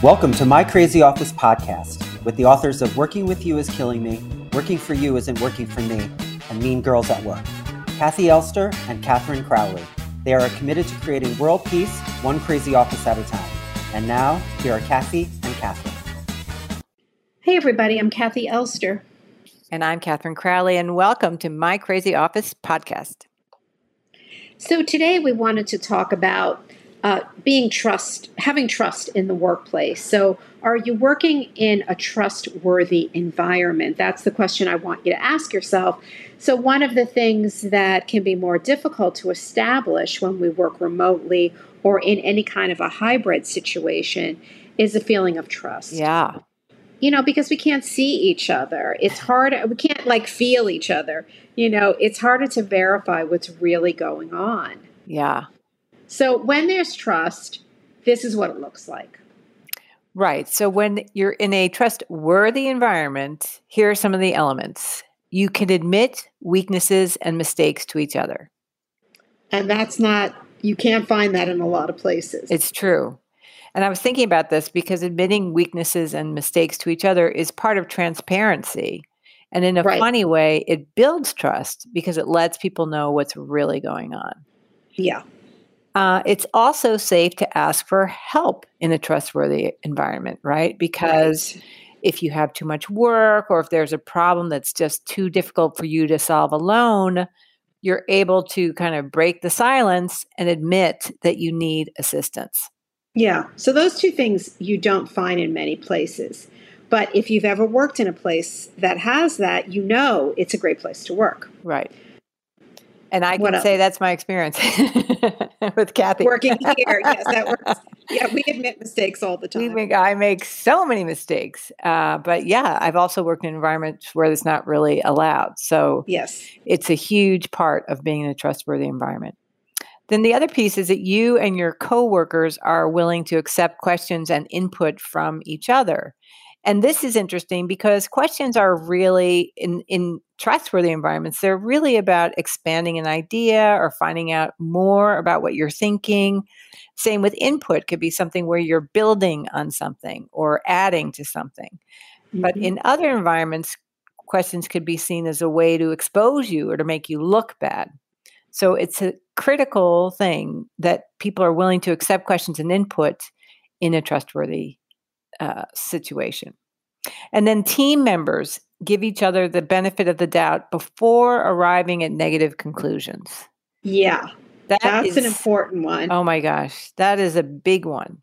Welcome to My Crazy Office podcast with the authors of Working with You is Killing Me, Working for You Isn't Working for Me, and Mean Girls at Work. Kathi Elster and Katherine Crowley. They are committed to creating world peace, one crazy office at a time. And now, here are Kathi and Katherine. Hey, everybody, I'm Kathi Elster. And I'm Katherine Crowley, and welcome to My Crazy Office podcast. So, today we wanted to talk about uh, being trust, having trust in the workplace. So, are you working in a trustworthy environment? That's the question I want you to ask yourself. So, one of the things that can be more difficult to establish when we work remotely or in any kind of a hybrid situation is a feeling of trust. Yeah. You know, because we can't see each other. It's hard, we can't like feel each other. You know, it's harder to verify what's really going on. Yeah. So when there's trust, this is what it looks like. Right. So when you're in a trustworthy environment, here are some of the elements. You can admit weaknesses and mistakes to each other. And that's not, you can't find that in a lot of places. It's true. And I was thinking about this because admitting weaknesses and mistakes to each other is part of transparency. And in a right. funny way, it builds trust because it lets people know what's really going on. Yeah. Uh, it's also safe to ask for help in a trustworthy environment, right? Because right. if you have too much work or if there's a problem that's just too difficult for you to solve alone, you're able to kind of break the silence and admit that you need assistance. Yeah. So those two things you don't find in many places. But if you've ever worked in a place that has that, you know it's a great place to work. Right. And I can say that's my experience with Kathi. Working here, yes, that works. Yeah, we admit mistakes all the time. Make, I make so many mistakes, uh, but yeah, I've also worked in environments where it's not really allowed. So yes, it's a huge part of being in a trustworthy environment. Then the other piece is that you and your coworkers are willing to accept questions and input from each other. And this is interesting because questions are really in, in trustworthy environments, they're really about expanding an idea or finding out more about what you're thinking. Same with input, could be something where you're building on something or adding to something. Mm-hmm. But in other environments, questions could be seen as a way to expose you or to make you look bad. So it's a critical thing that people are willing to accept questions and input in a trustworthy uh, situation. And then team members give each other the benefit of the doubt before arriving at negative conclusions. Yeah. That that's is, an important one. Oh my gosh, that is a big one.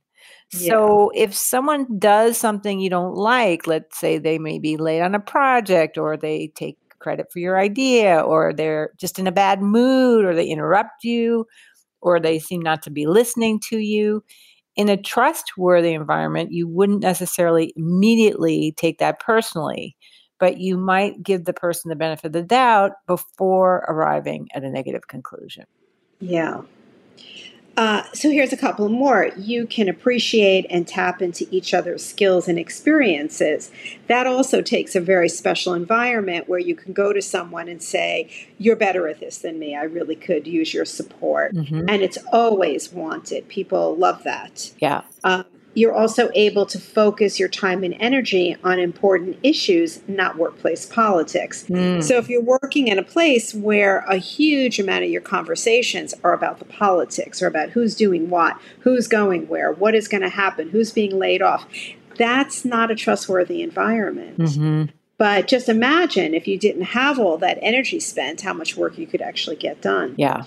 Yeah. So if someone does something you don't like, let's say they may be late on a project or they take credit for your idea or they're just in a bad mood or they interrupt you or they seem not to be listening to you, in a trustworthy environment, you wouldn't necessarily immediately take that personally, but you might give the person the benefit of the doubt before arriving at a negative conclusion. Yeah. Uh, so here's a couple more. You can appreciate and tap into each other's skills and experiences. That also takes a very special environment where you can go to someone and say, You're better at this than me. I really could use your support. Mm-hmm. And it's always wanted. People love that. Yeah. Um, you're also able to focus your time and energy on important issues, not workplace politics. Mm. So, if you're working in a place where a huge amount of your conversations are about the politics or about who's doing what, who's going where, what is going to happen, who's being laid off, that's not a trustworthy environment. Mm-hmm. But just imagine if you didn't have all that energy spent, how much work you could actually get done. Yeah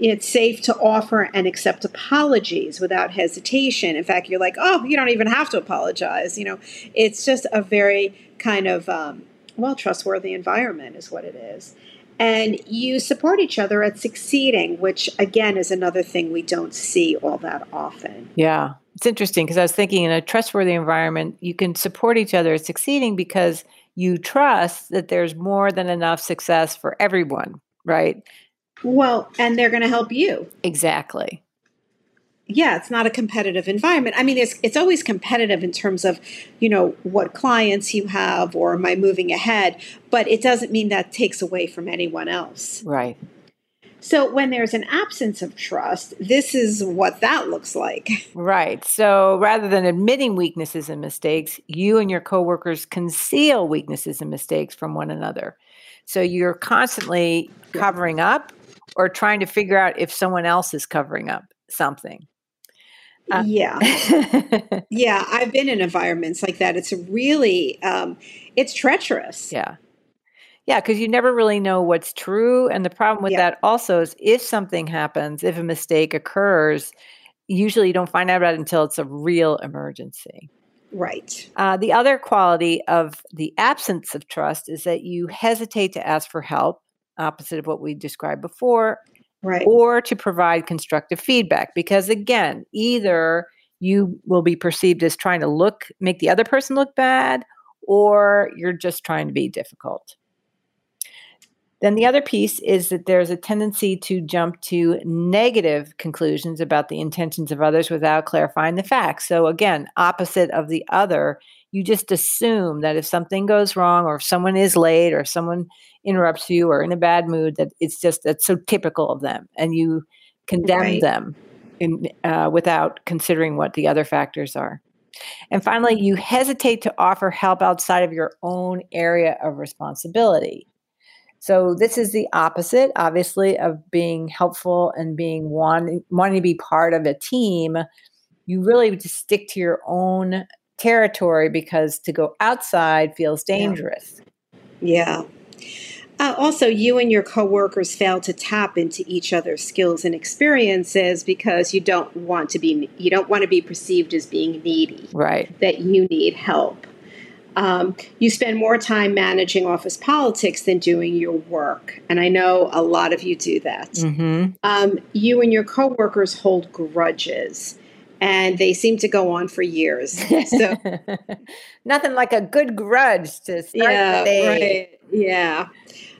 it's safe to offer and accept apologies without hesitation. In fact, you're like, oh, you don't even have to apologize. You know, it's just a very kind of, um, well, trustworthy environment is what it is. And you support each other at succeeding, which again is another thing we don't see all that often. Yeah. It's interesting because I was thinking in a trustworthy environment, you can support each other at succeeding because you trust that there's more than enough success for everyone, right? Well, and they're going to help you. Exactly. Yeah, it's not a competitive environment. I mean, it's it's always competitive in terms of, you know, what clients you have or am I moving ahead, but it doesn't mean that takes away from anyone else. Right. So, when there's an absence of trust, this is what that looks like. Right. So, rather than admitting weaknesses and mistakes, you and your coworkers conceal weaknesses and mistakes from one another. So, you're constantly covering up or trying to figure out if someone else is covering up something. Uh, yeah. yeah. I've been in environments like that. It's really, um, it's treacherous. Yeah. Yeah, because you never really know what's true. And the problem with yeah. that also is if something happens, if a mistake occurs, usually you don't find out about it until it's a real emergency. Right. Uh, the other quality of the absence of trust is that you hesitate to ask for help, opposite of what we described before, right. or to provide constructive feedback. Because again, either you will be perceived as trying to look, make the other person look bad, or you're just trying to be difficult. Then the other piece is that there's a tendency to jump to negative conclusions about the intentions of others without clarifying the facts. So, again, opposite of the other, you just assume that if something goes wrong or if someone is late or someone interrupts you or in a bad mood, that it's just that's so typical of them and you condemn right. them in, uh, without considering what the other factors are. And finally, you hesitate to offer help outside of your own area of responsibility. So this is the opposite, obviously, of being helpful and being wanting wanting to be part of a team. You really just stick to your own territory because to go outside feels dangerous. Yeah. yeah. Uh, also, you and your coworkers fail to tap into each other's skills and experiences because you don't want to be you don't want to be perceived as being needy. Right. That you need help. Um, you spend more time managing office politics than doing your work. And I know a lot of you do that. Mm-hmm. Um, you and your coworkers hold grudges, and they seem to go on for years. So, nothing like a good grudge to start yeah, the day. Right. Yeah.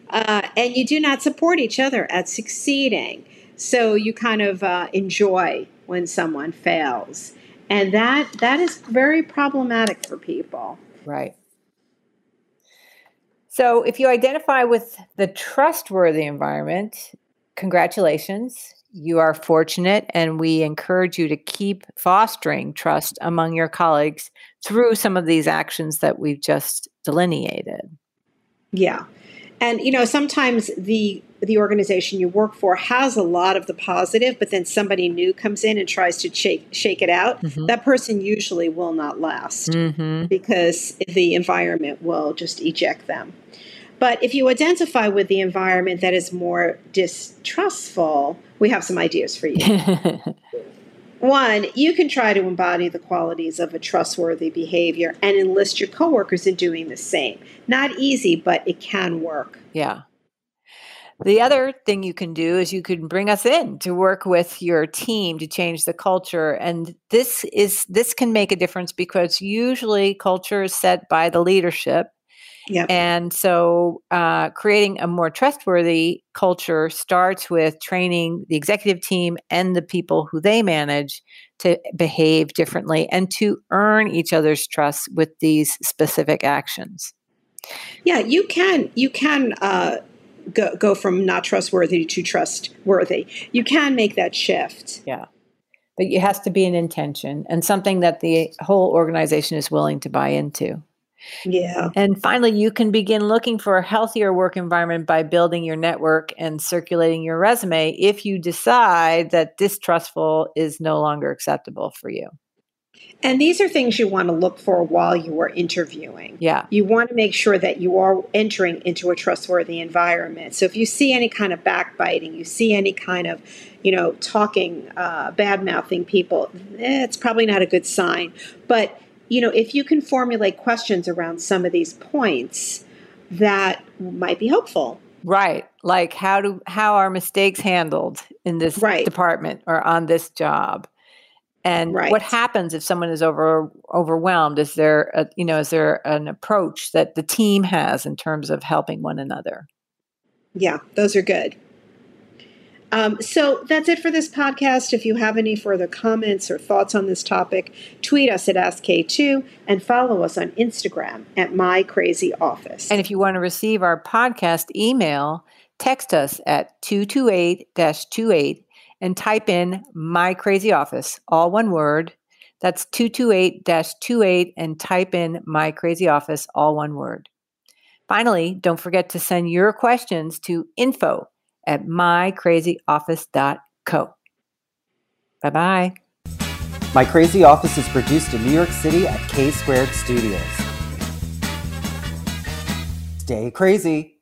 Uh, and you do not support each other at succeeding. So you kind of uh, enjoy when someone fails. And that that is very problematic for people. Right. So, if you identify with the trustworthy environment, congratulations. You are fortunate, and we encourage you to keep fostering trust among your colleagues through some of these actions that we've just delineated. Yeah. And you know, sometimes the the organization you work for has a lot of the positive, but then somebody new comes in and tries to shake shake it out. Mm-hmm. That person usually will not last mm-hmm. because the environment will just eject them. But if you identify with the environment that is more distrustful, we have some ideas for you. One, you can try to embody the qualities of a trustworthy behavior and enlist your coworkers in doing the same. Not easy, but it can work. Yeah. The other thing you can do is you can bring us in to work with your team to change the culture and this is this can make a difference because usually culture is set by the leadership Yep. And so, uh, creating a more trustworthy culture starts with training the executive team and the people who they manage to behave differently and to earn each other's trust with these specific actions. Yeah, you can. You can. Uh, go, go from not trustworthy to trustworthy. You can make that shift. Yeah. But it has to be an intention and something that the whole organization is willing to buy into. Yeah. And finally, you can begin looking for a healthier work environment by building your network and circulating your resume if you decide that distrustful is no longer acceptable for you. And these are things you want to look for while you are interviewing. Yeah. You want to make sure that you are entering into a trustworthy environment. So if you see any kind of backbiting, you see any kind of, you know, talking, uh, bad mouthing people, eh, it's probably not a good sign. But you know, if you can formulate questions around some of these points, that might be helpful. Right. Like how do how are mistakes handled in this right. department or on this job? And right. what happens if someone is over overwhelmed? Is there a, you know is there an approach that the team has in terms of helping one another? Yeah, those are good. Um, so that's it for this podcast. If you have any further comments or thoughts on this topic, tweet us at AskK2 and follow us on Instagram at My Crazy Office. And if you want to receive our podcast email, text us at 228 28 and type in My Crazy Office, all one word. That's 228 28 and type in My Crazy Office, all one word. Finally, don't forget to send your questions to info at mycrazyoffice.co. Bye bye. My Crazy Office is produced in New York City at K Squared Studios. Stay crazy.